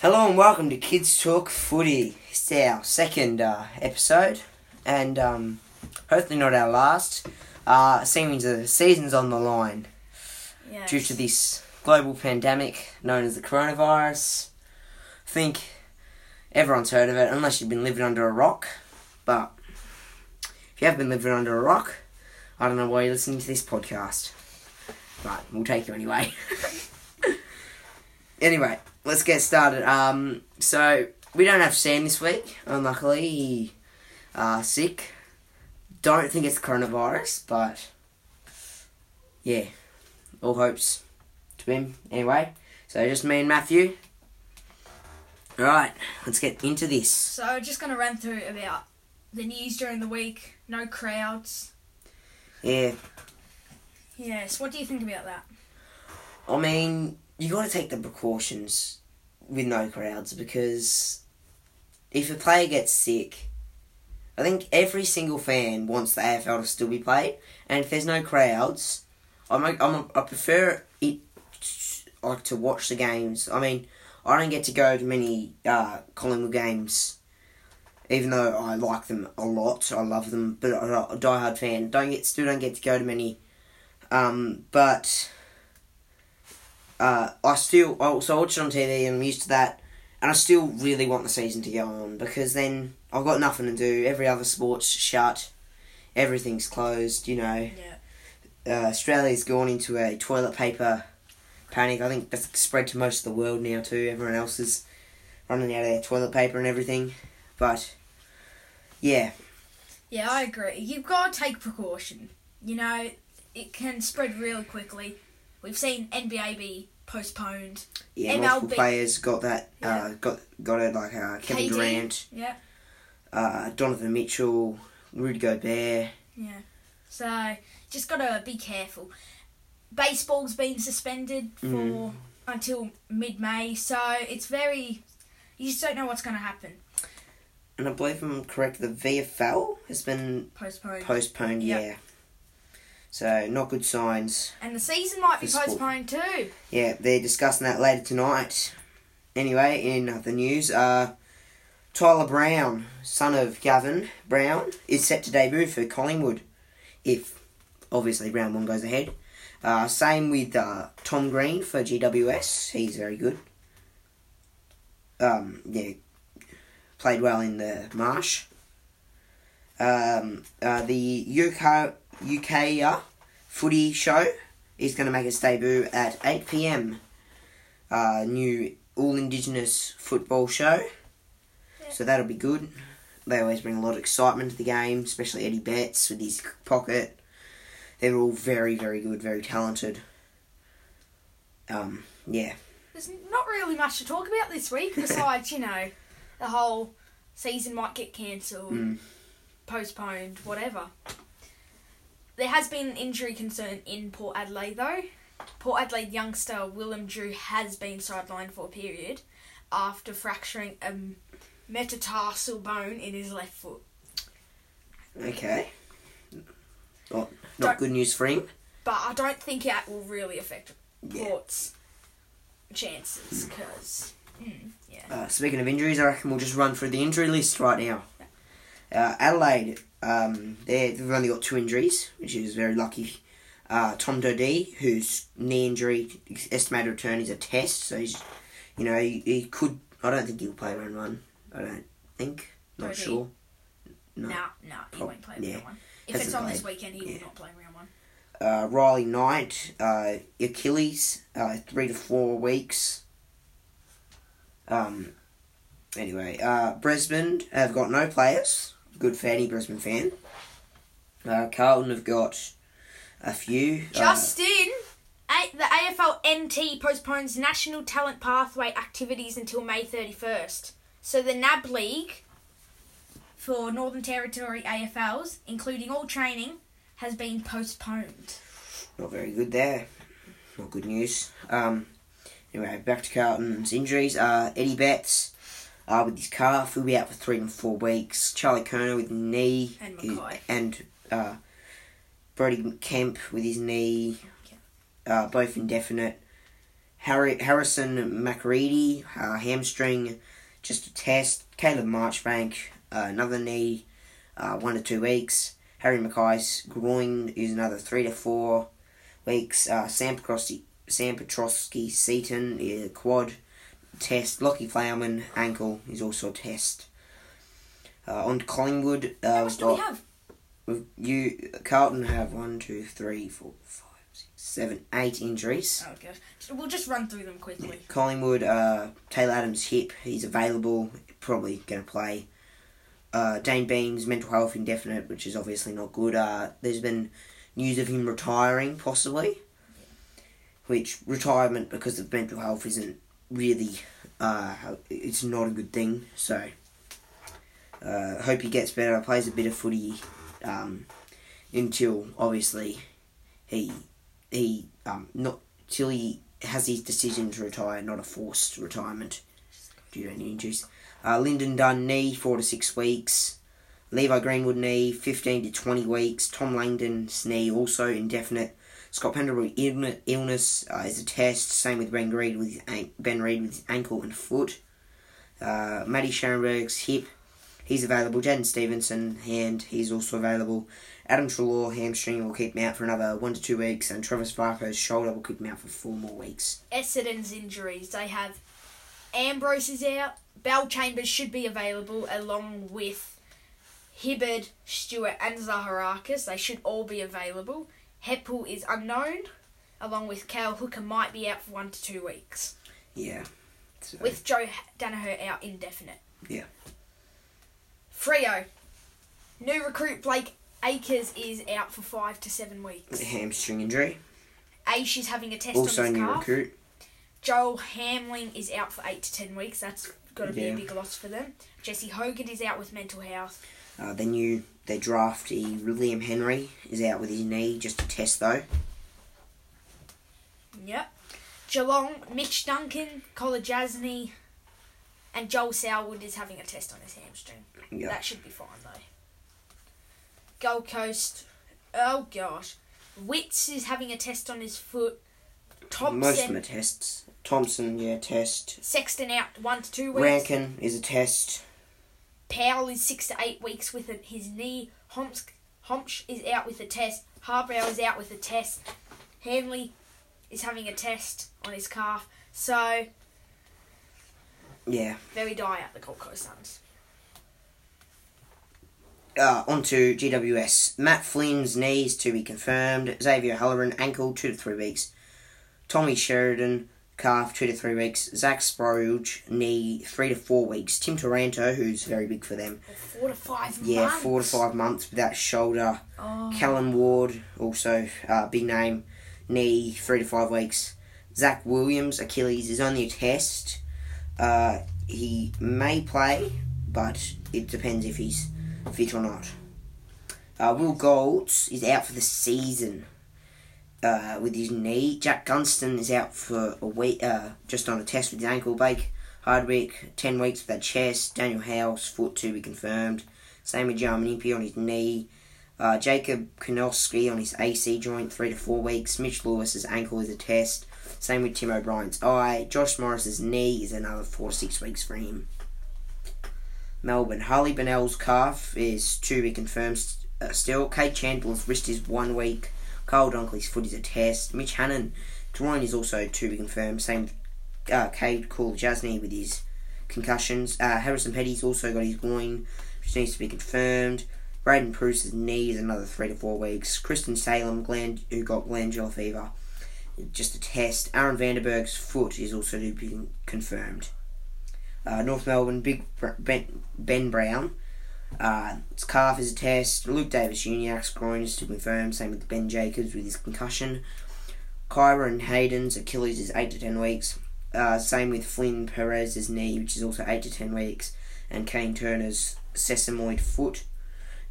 Hello and welcome to Kids Talk Footy. It's our second uh, episode, and um, hopefully not our last. Uh, seeing the season's on the line Yeah. due to this global pandemic known as the coronavirus. I think everyone's heard of it, unless you've been living under a rock. But if you have been living under a rock, I don't know why you're listening to this podcast. But we'll take you anyway. anyway, let's get started. Um, so we don't have Sam this week. Unluckily, he uh, sick. Don't think it's coronavirus, but yeah, all hopes to him. Anyway, so just me and Matthew. All right, let's get into this. So just gonna run through about the news during the week. No crowds. Yeah, Yes. What do you think about that? I mean, you got to take the precautions with no crowds because if a player gets sick, I think every single fan wants the AFL to still be played, and if there's no crowds, I'm a, I'm a, I prefer it like to watch the games. I mean, I don't get to go to many uh, Collingwood games. Even though I like them a lot, I love them, but I'm a diehard fan. Don't get still don't get to go to many, um, but uh, I still I also watch it on TV and I'm used to that, and I still really want the season to go on because then I've got nothing to do. Every other sport's shut, everything's closed. You know, Yeah. uh, Australia's gone into a toilet paper panic. I think that's spread to most of the world now too. Everyone else is running out of their toilet paper and everything, but yeah, Yeah, I agree. You've got to take precaution. You know, it can spread really quickly. We've seen NBA be postponed. yeah, MLB. multiple players got that. Uh, got got it like uh, Kevin KD. Durant, Yeah. uh, Donovan Mitchell, Rudy Gobert. Yeah. So just gotta be careful. Baseball's been suspended for Mm. until mid-May, so it's very. You just don't know what's gonna happen. And I believe I'm correct, the VFL has been Postponed. postponed, Yep. yeah. So, not good signs. and the season might be postponed too. Yeah, they're discussing that later tonight. Anyway, in other news, uh, Tyler Brown, son of Gavin Brown, is set to debut for Collingwood. If, obviously, round one goes ahead. Uh, same with uh, Tom Green for GWS. He's very good. Um, yeah, played well in the Marsh. Um, uh, the UK UK uh, footy show is going to make its debut at 8 pm. Uh, new all Indigenous football show. So that'll be good. They always bring a lot of excitement to the game, especially Eddie Betts with his pocket. They're all very, very good, very talented. Um, yeah. There's not really much to talk about this week besides, you know, the whole season might get cancelled, Mm. postponed, whatever. There has been an injury concern in Port Adelaide though. Port Adelaide youngster Willem Drew has been sidelined for a period after fracturing a metatarsal bone in his left foot. Okay. Not, not Don't- good news for him. But I don't think that will really affect Yeah. Port's chances because, mm, yeah. Uh, speaking of injuries, I reckon we'll just run through the injury list right now. Uh, Adelaide, um, they- they've only got two injuries, which is very lucky. Uh, Tom Doedee, whose knee injury estimated return is a test, so he's, you know, he, he could. I don't think he'll play round one. I don't think. Not Doedee? sure. No. Nah, nah, he Prob- won't play yeah. round one. If Hasn't it's on this weekend, he Yeah. will not play round one. Uh, Riley Knight, uh, Achilles, uh, three to four weeks. Um. Anyway, uh, Brisbane have got no players. Good for any Brisbane fan. Uh, Carlton have got a few. uh, Justin, A- the AFL NT postpones national talent pathway activities until May 31st. So the NAB League for Northern Territory AFLs, including all training, has been postponed. not very good there. Not good news. Um. Anyway, back to Carlton's injuries. Uh, Eddie Betts. Uh, with his calf, he'll be out for three to four weeks. Charlie Curnow with knee. And and uh, Brody Kemp with his knee, uh, both indefinite. Harry Harrison Macreadie, uh, hamstring, just a test. Caleb Marchbank, uh, another knee, uh, one to two weeks. Harry McKay's groin is another three to four weeks. Uh, Sam Petrevski, Sam Petrevski-Seton, uh, quad test. Lachie Plowman, ankle, is also a test. Uh, on Collingwood, uh, How we've much do we got have? we've- you Carlton have one, two, three, four, five, six, seven, eight injuries. Oh gosh. We'll just run through them quickly. Collingwood, uh, Taylor Adams hip, he's available, probably going to play. Uh, Dayne Beams, mental health indefinite, which is obviously not good. Uh, there's been news of him retiring, possibly. Which, retirement because of mental health isn't really, uh, it's not a good thing, so. Uh, hope he gets better, plays a bit of footy, um, until, obviously, he, he, um, not, till he has his decision to retire, not a forced retirement due to any injuries. Uh, Lynden Dunn knee, four to six weeks. Levi Greenwood knee, 15 to 20 weeks. Tom Langdon's knee, also indefinite. Scott Pendlebury illness, uh, is a test. Same with Ben Reid with an- Ben Reid with ankle and foot. Uh, Matty Scharenberg's hip, he's available. Jaidyn Stephenson hand, he's also available. Adam Treloar hamstring will keep him out for another one to two weeks, and Travis Varcoe's shoulder will keep him out for four more weeks. Essendon's injuries. They have Ambrose is out. Bellchambers should be available along with Hibbard, Stewart, and Zaharakis. They should all be available. Heppell is unknown, along with Cale Hooker might be out for one to two weeks. Yeah. So, With Joe Daniher out indefinite. Yeah. Freo. New recruit Blake Acres is out for five to seven weeks. hamstring injury. Aish is having a test Also on his new calf. recruit. Joel Hamling is out for eight to ten weeks. That's got to be Yeah. a big loss for them. Jesse Hogan is out with mental health. Uh, the new they drafty Liam Henry is out with his knee, just a test though. Yep. Geelong, Mitch Duncan, Colin Jasny, and Joel Selwood is having a test on his hamstring. Yeah. That should be fine though. Gold Coast, oh gosh, Witts is having a test on his foot. Thompson, Most of are tests. Thompson, yeah, test. Sexton out one to two weeks. Rankin is a test. Powell is six to eight weeks with his knee. Hombsch is out with a test. Harbrow is out with a test. Hanley is having a test on his calf. So, Yeah. very dire at the Gold Coast Suns. Uh, on to GWS. Matt Flynn's knees to be confirmed. Xavier Halloran ankle two to three weeks. Tommy Sheridan calf two to three weeks. Zach Sproule knee three to four weeks. Tim Taranto, who's very big for them. Four to five Yeah, months. four to five months with that shoulder. Oh. Callum Ward, also uh, big name, knee, three to five weeks. Zach Williams, Achilles, is only a test. Uh, he may play, but it depends if he's fit or not. Uh, Will Golds is out for the season uh, with his knee. Jack Gunston is out for a week, uh, just on a test with his ankle. Blake Hardwick, 10 weeks with that chest. Daniel House, foot to be confirmed. Same with Jarman Impey on his knee. Uh, Jacob Konowski on his AC joint, three to four weeks. Mitch Lewis's ankle is a test. Same with Tim O'Brien's eye. Josh Morris's knee is another four to six weeks for him. Melbourne. Harley Bennell's calf is to be confirmed uh, still. Kade Chandler's wrist is one week. Carl Dunkley's foot is a test. Mitch Hannan, groin is also to be confirmed. Same uh, Kade Kolodjashnij with his concussions. Uh, Harrison Petty's also got his groin, which needs to be confirmed. Braydon Preuss's knee is another three to four weeks. Christian Salem, gland, who got glandular fever, just a test. Aaron vandenBerg's foot is also to be confirmed. Uh, North Melbourne, Big Ben, ben Brown. Uh, his calf is a test. Luke Davis Jr.'s groin is to confirm. Same with Ben Jacobs with his concussion. Kyron Hayden's Achilles is 8 to 10 weeks. Uh, same with Flynn Perez's knee, which is also 8 to 10 weeks. And Kayne Turner's sesamoid foot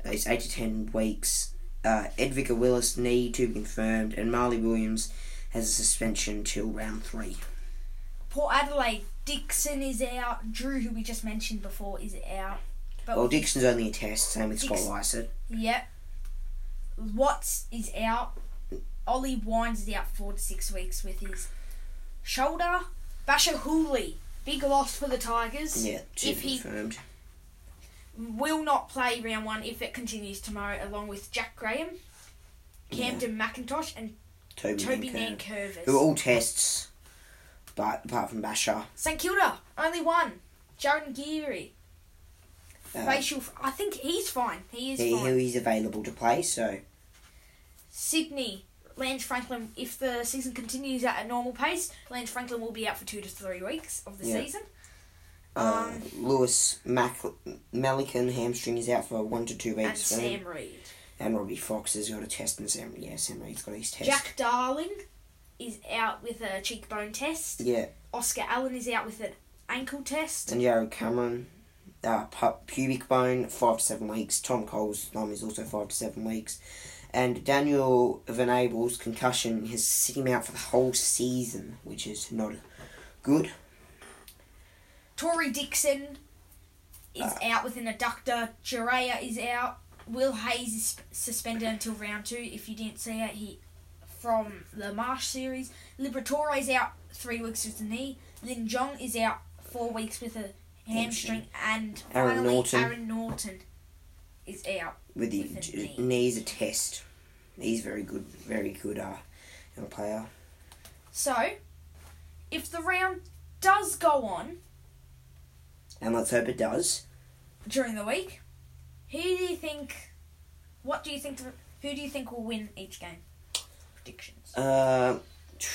is 8 to 10 weeks. Uh, Edvica Willis knee to be confirmed. And Marley Williams has a suspension till round 3. Port Adelaide, Dixon is out. Drew, who we just mentioned before, is out. Well, Dixon's only a test. Same with Scott Lysett. Yep. Watts is out. Ollie Wines is out for four to six weeks with his Shoulder. Bachar Houli. Big loss for the Tigers. Yeah, two If he- confirmed. Will not play round one if it continues tomorrow, along with Jack Graham, Kamdyn McIntosh, and Toby, Toby Nankervis. Who are all tests, but apart from Bachar. St Kilda, only one. Jarryn Geary. Uh, Facial. I think he's fine. He is he, fine. he's available to play, so Sydney, Lance Franklin. If the season continues at a normal pace, Lance Franklin will be out for two to three weeks of the Yeah. season. uh, Um, Lewis Mac- Melican hamstring is out for one to two and weeks. for. Sam Reid. And Robbie Fox has got a test, and Sam yeah Sam Reid's got his test. Jack Darling is out with a cheekbone test. Yeah, Oscar Allen is out with an ankle test. and Jarrod Cameron, uh, pubic bone, five to seven weeks. Tom Cole's thumb is also five to seven weeks. And Daniel Venables' concussion has sit him out for the whole season, which is not good. Tory Dickson is Uh. out with an adductor. Jiraya is out. Will Hayes is suspended until round two. If you didn't see it, he from the Marsh series. Liberatore is out three weeks with a knee. Lin Jong is out four weeks with a hamstring, and Aaron finally Naughton. Aaron Naughton is out. With the With knee. knees a test. He's very good, very good uh, player. So, if the round does go on And let's hope it does. during the week, who do you think? What do you think? Who do you think will win each game? Predictions. Uh,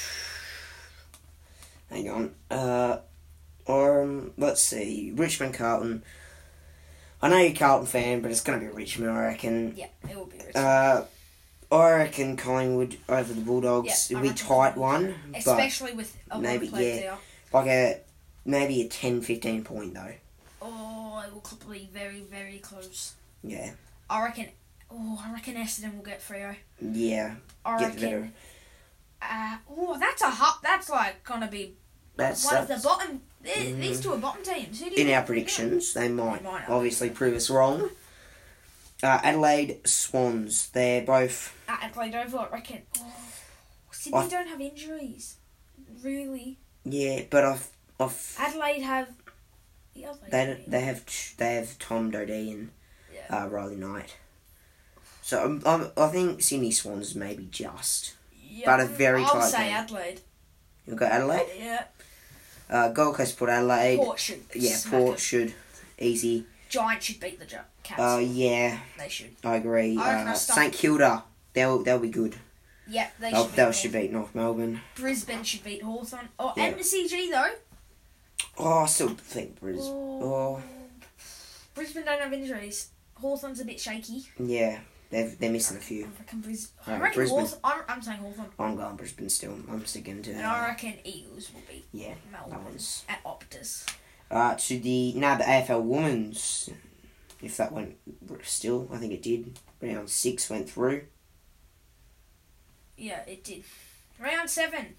hang on. Uh, um, let's see. Richmond Carlton. I know you're a Carlton fan, but it's going to be Richmond, I reckon. Yeah, it will be. Richmond. Uh, I reckon Collingwood over the Bulldogs. Yeah, It'll be tight one, Especially with a maybe, yeah. there. like a maybe a 10-15 point though. Oh, it will probably be very, very close. Yeah, I reckon. Oh, I reckon Essendon will get Freo. yeah. I Get the reckon. Uh, oh, that's a hot. That's like gonna be That's, one of the bottom. Mhm. These two are bottom teams. Who do you in our predictions. They might, They might. obviously prove us wrong. Uh, Adelaide Swans. They're both? At Adelaide Oval, I reckon. Oh, Sydney I- don't have injuries. Really, yeah, but I've I've Adelaide have. The other They they have they have Tom Doedee and Yeah. uh, Riley Knight. So um, um, I think Sydney Swans maybe just. Yeah, but a very I'll tight say game. Adelaide. You'll go Adelaide. Yeah. Uh, Gold Coast put Adelaide. Port should. yeah, Port them. should easy. Giants should beat the Gi- Cats. Uh, yeah, they should. I agree. I Uh, St Kilda. They'll they'll be good. Yeah, they They'll, should. they'll North. should beat North Melbourne. Brisbane should beat Hawthorn. Oh, Yeah. and the CG though. Oh, I still think Brisbane. Oh. Oh, Brisbane don't have injuries. Hawthorn's a bit shaky. yeah, they're they're missing a few. Bris- I reckon Brisbane. Hawthorn, I'm, I'm saying Hawthorn. I'm going Brisbane still. I'm sticking to And that. I reckon Eagles will be Yeah, that Melbourne one's. at Optus. Uh, to the now the AFL Women's, if that went still, I think it did. Round six went through. Yeah, it did. Round seven.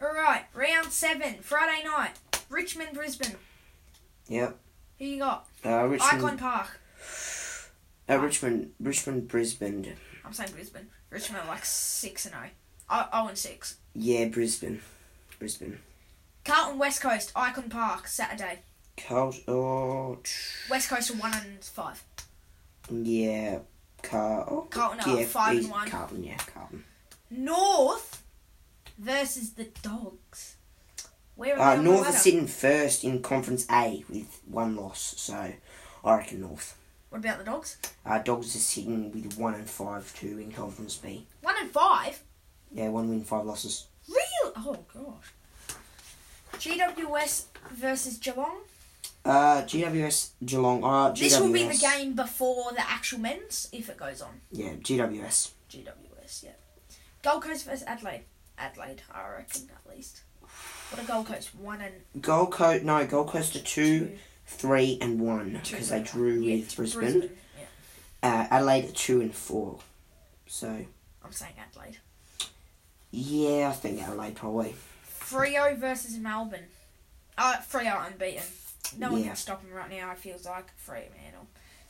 Alright, round seven, Friday night. Richmond, Brisbane. Yep. Who you got? Uh, Richmond. Icon Park. Uh, Richmond. Richmond. Brisbane. I'm saying Brisbane. Richmond are like 6 and 0. Oh, oh and 6. Yeah, Brisbane. Brisbane. Carlton, West Coast, Icon Park, Saturday. Carl. Oh. tch, West Coast are 1 and 5. Yeah. Car. Oh, Carlton are yeah, 5 and 1. Carlton. Yeah, Carlton. North versus the Dogs. Where are Uh, North are sitting first in Conference A with one loss, so I reckon North. What about the Dogs? Uh, Dogs are sitting with one and five two in Conference B. 1 and 5? Yeah, one win, five losses. Real? Oh, gosh. GWS versus Geelong. Uh, GWS Geelong. Uh, GWS. This will be the game before the actual men's, if it goes on. Yeah, GWS. GWS, yeah. Gold Coast versus Adelaide. Adelaide, I reckon, at least. What a Gold Coast? One and Gold Coast. No, Gold Coast are two, two. Three, and one because they drew Yeah, with t- Brisbane. Yeah, Uh, Adelaide two and four. So I'm saying Adelaide. yeah, I think Adelaide probably. Freo versus Melbourne. Uh, Freo unbeaten. No one Yeah. can stop him right now. It feels like Freo man.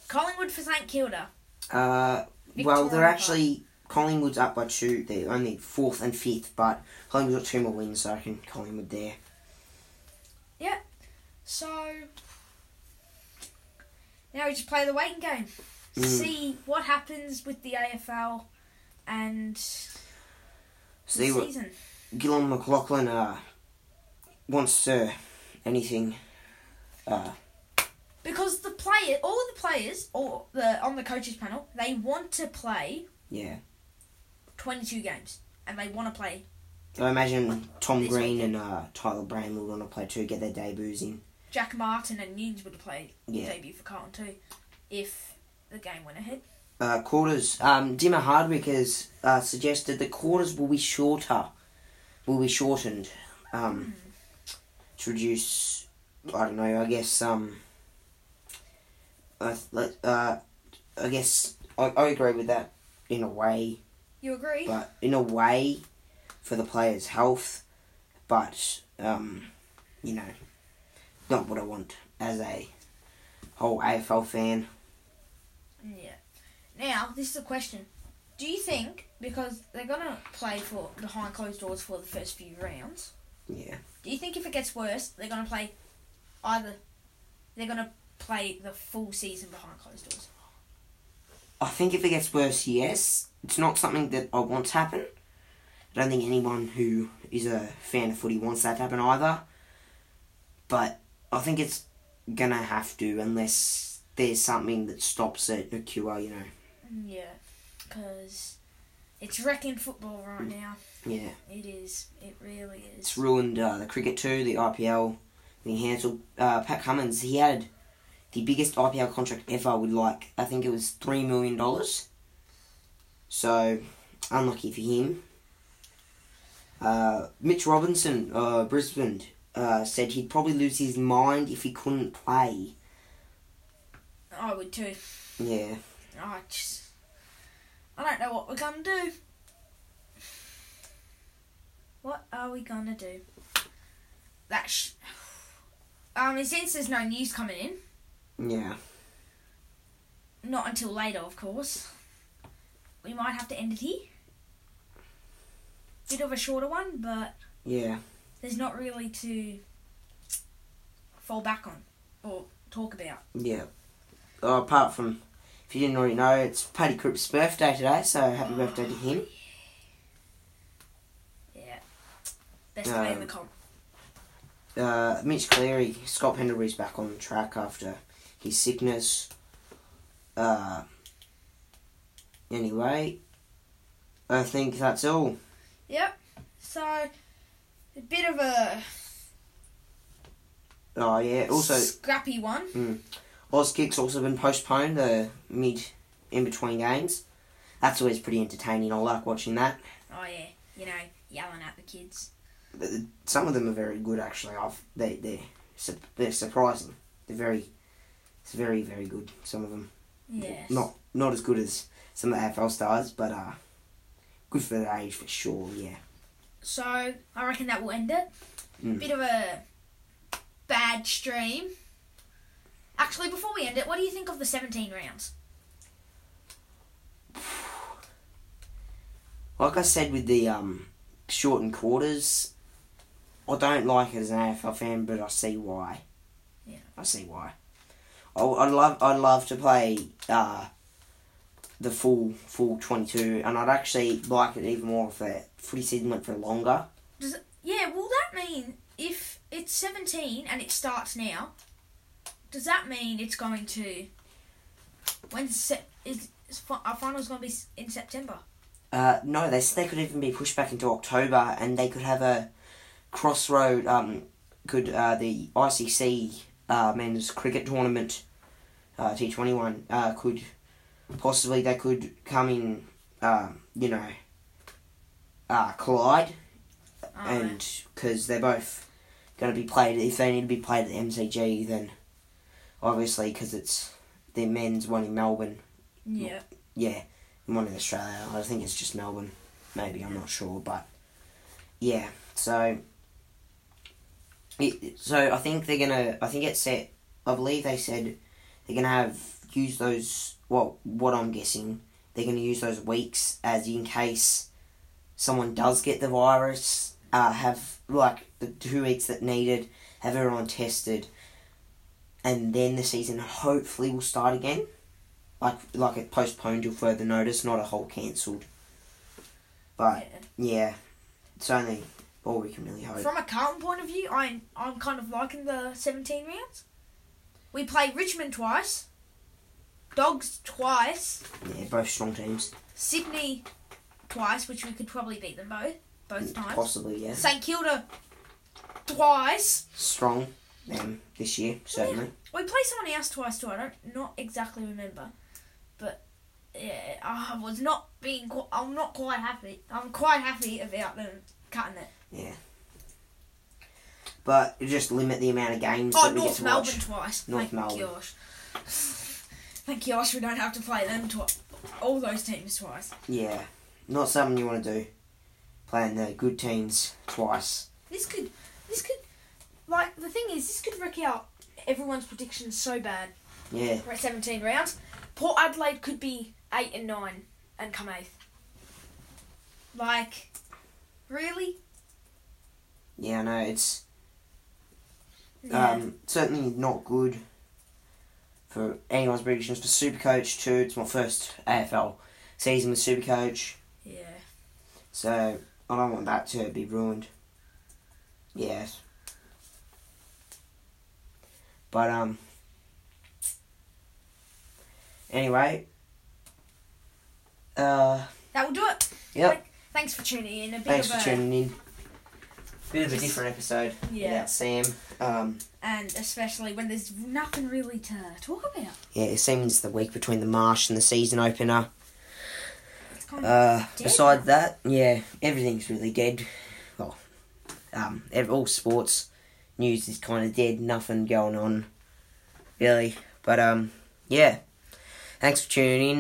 Collingwood for St Kilda. Uh, well, they're actually Collingwood's up by two. They're only fourth and fifth, but Collingwood's got two more wins, so I reckon Collingwood there. Yeah. So now we just play the waiting game. Mm. See what happens with the AFL and See the what season. Gillon McLachlan uh, wants to anything. Uh, Because the player, all the players, or the on the coaches panel, they want to play yeah. twenty-two games, and they want to play. So I imagine Tom Green weekend. and uh, Tyler Brown will want to play too, get their debuts in. Jack Martin and Newnes would have played Yeah. debut for Carlton too, if the game went ahead. Uh, quarters. Um, Dimma Hardwick has uh, suggested the quarters will be shorter, will be shortened, um, to reduce. I don't know. I guess. Um, I uh, I guess I, I agree with that in a way, You agree? but in a way, for the players' health, but um, you know, not what I want as a whole AFL fan. Yeah. Now, this is a question. Do you think, because they're going to play for behind closed doors for the first few rounds, Yeah. do you think if it gets worse, they're going to play either, they're going to play the full season behind closed doors? I think if it gets worse, yes. It's not something that I want to happen. I don't think anyone who is a fan of footy wants that to happen either. But I think it's gonna have to unless there's something that stops it, a cure, you know. Yeah. Because it's wrecking football right now. Yeah. It is. It really is. It's ruined uh, the cricket too, the IPL, the cancelled. Uh, Pat Cummins, he had the biggest IPL contract ever with like, I think it was $3 million. So, unlucky for him. Uh, Mitch Robinson, uh, Brisbane, uh, said he'd probably lose his mind if he couldn't play. I would too. Yeah. I just. I don't know what we're gonna do. What are we gonna do? That sh- um, since there's no news coming in, Yeah. not until later, of course, we might have to end it here. Bit of a shorter one, but Yeah. There's not really to fall back on or talk about. Yeah. Oh, apart from, if you didn't already know, it's Paddy Cripps' birthday today, so happy birthday to him. Yeah, best man in the Um, comp. uh, Mitch Cleary, Scott Pendlebury's back on track after his sickness. Uh, anyway, I think that's all. Yep. So bit of a Oh yeah. Also, scrappy one. Auskick's also been postponed. The mid in between games. That's always pretty entertaining. I like watching that. Oh yeah, you know, yelling at the kids. But Some of them are very good actually. I've, they they they're surprising. They're very, it's very very good. Some of them. Yes. Not not as good as some of the AFL stars, but uh, good for their age for sure. Yeah. So I reckon that will end it. Mm. Bit of a bad stream. Actually, before we end it, what do you think of the 17 rounds? Like I said with the um, shortened quarters, I don't like it as an AFL fan, but I see why. Yeah. I see why. I, I'd love I'd love to play uh, the full full twenty two, and I'd actually like it even more if the footy season went for longer. Does Yeah, will that mean if it's 17 and it starts now, does that mean it's going to. When's se- is, is our finals going to be in September? Uh, no, they they could even be pushed back into October, and they could have a crossroad. Um, could uh, the ICC uh, men's cricket tournament, uh, T twenty one, uh, could possibly they could come in, um, you know, uh, collide, Oh, and because they're both going to be played. If they need to be played at the MCG, then obviously because it's the men's one in Melbourne, yeah. yeah, and one in Australia. I think it's just Melbourne. Maybe I'm not sure, but yeah. So, it, so I think they're gonna. I think it's set. I believe they said they're gonna have use those. Well, what I'm guessing they're going to use those weeks as in case someone does get the virus. Uh, have like the two weeks that needed, have everyone tested, and then the season hopefully will start again. Like like it postponed till further notice, not a whole cancelled. But Yeah. yeah, it's only all we can really hope. From a Carlton point of view, I I'm kind of liking the 17 rounds. We play Richmond twice, Dogs twice, Yeah, both strong teams. Sydney twice, which we could probably beat them both both times. Possibly, yeah. St Kilda twice. Strong them this year, certainly. We play someone else twice too. I don't not exactly remember, but yeah, I was not being. I'm not quite happy. I'm quite happy about them cutting it. Yeah. But just limit the amount of games Oh, that we get North to Melbourne watch. twice. North Thank Melbourne. gosh. Thank gosh we don't have to play them twice. All those teams twice. Yeah. Not something you want to do. Playing the good teams twice. This could, this could, like the thing is, this could wreck out everyone's predictions so bad. Yeah. We're at 17 rounds. Port Adelaide could be eight and nine and come eighth. Like, really? Yeah, I know. It's Yeah. um, certainly not good for anyone's predictions. For Supercoach, too, it's my first AFL season with Supercoach. Yeah. So I don't want that to be ruined. Yes. But um anyway. Uh That will do it. Yep. Thank- thanks for tuning in. A bit thanks of for a, tuning in. Bit of a different episode Yeah. without Sam. Um and especially when there's nothing really to talk about. yeah, it seems the week between the Marsh and the season opener. Kind of Uh Dead. beside that, yeah, everything's really dead. Well, um all sports news is kind of dead, nothing going on really. But um yeah. Thanks for tuning in.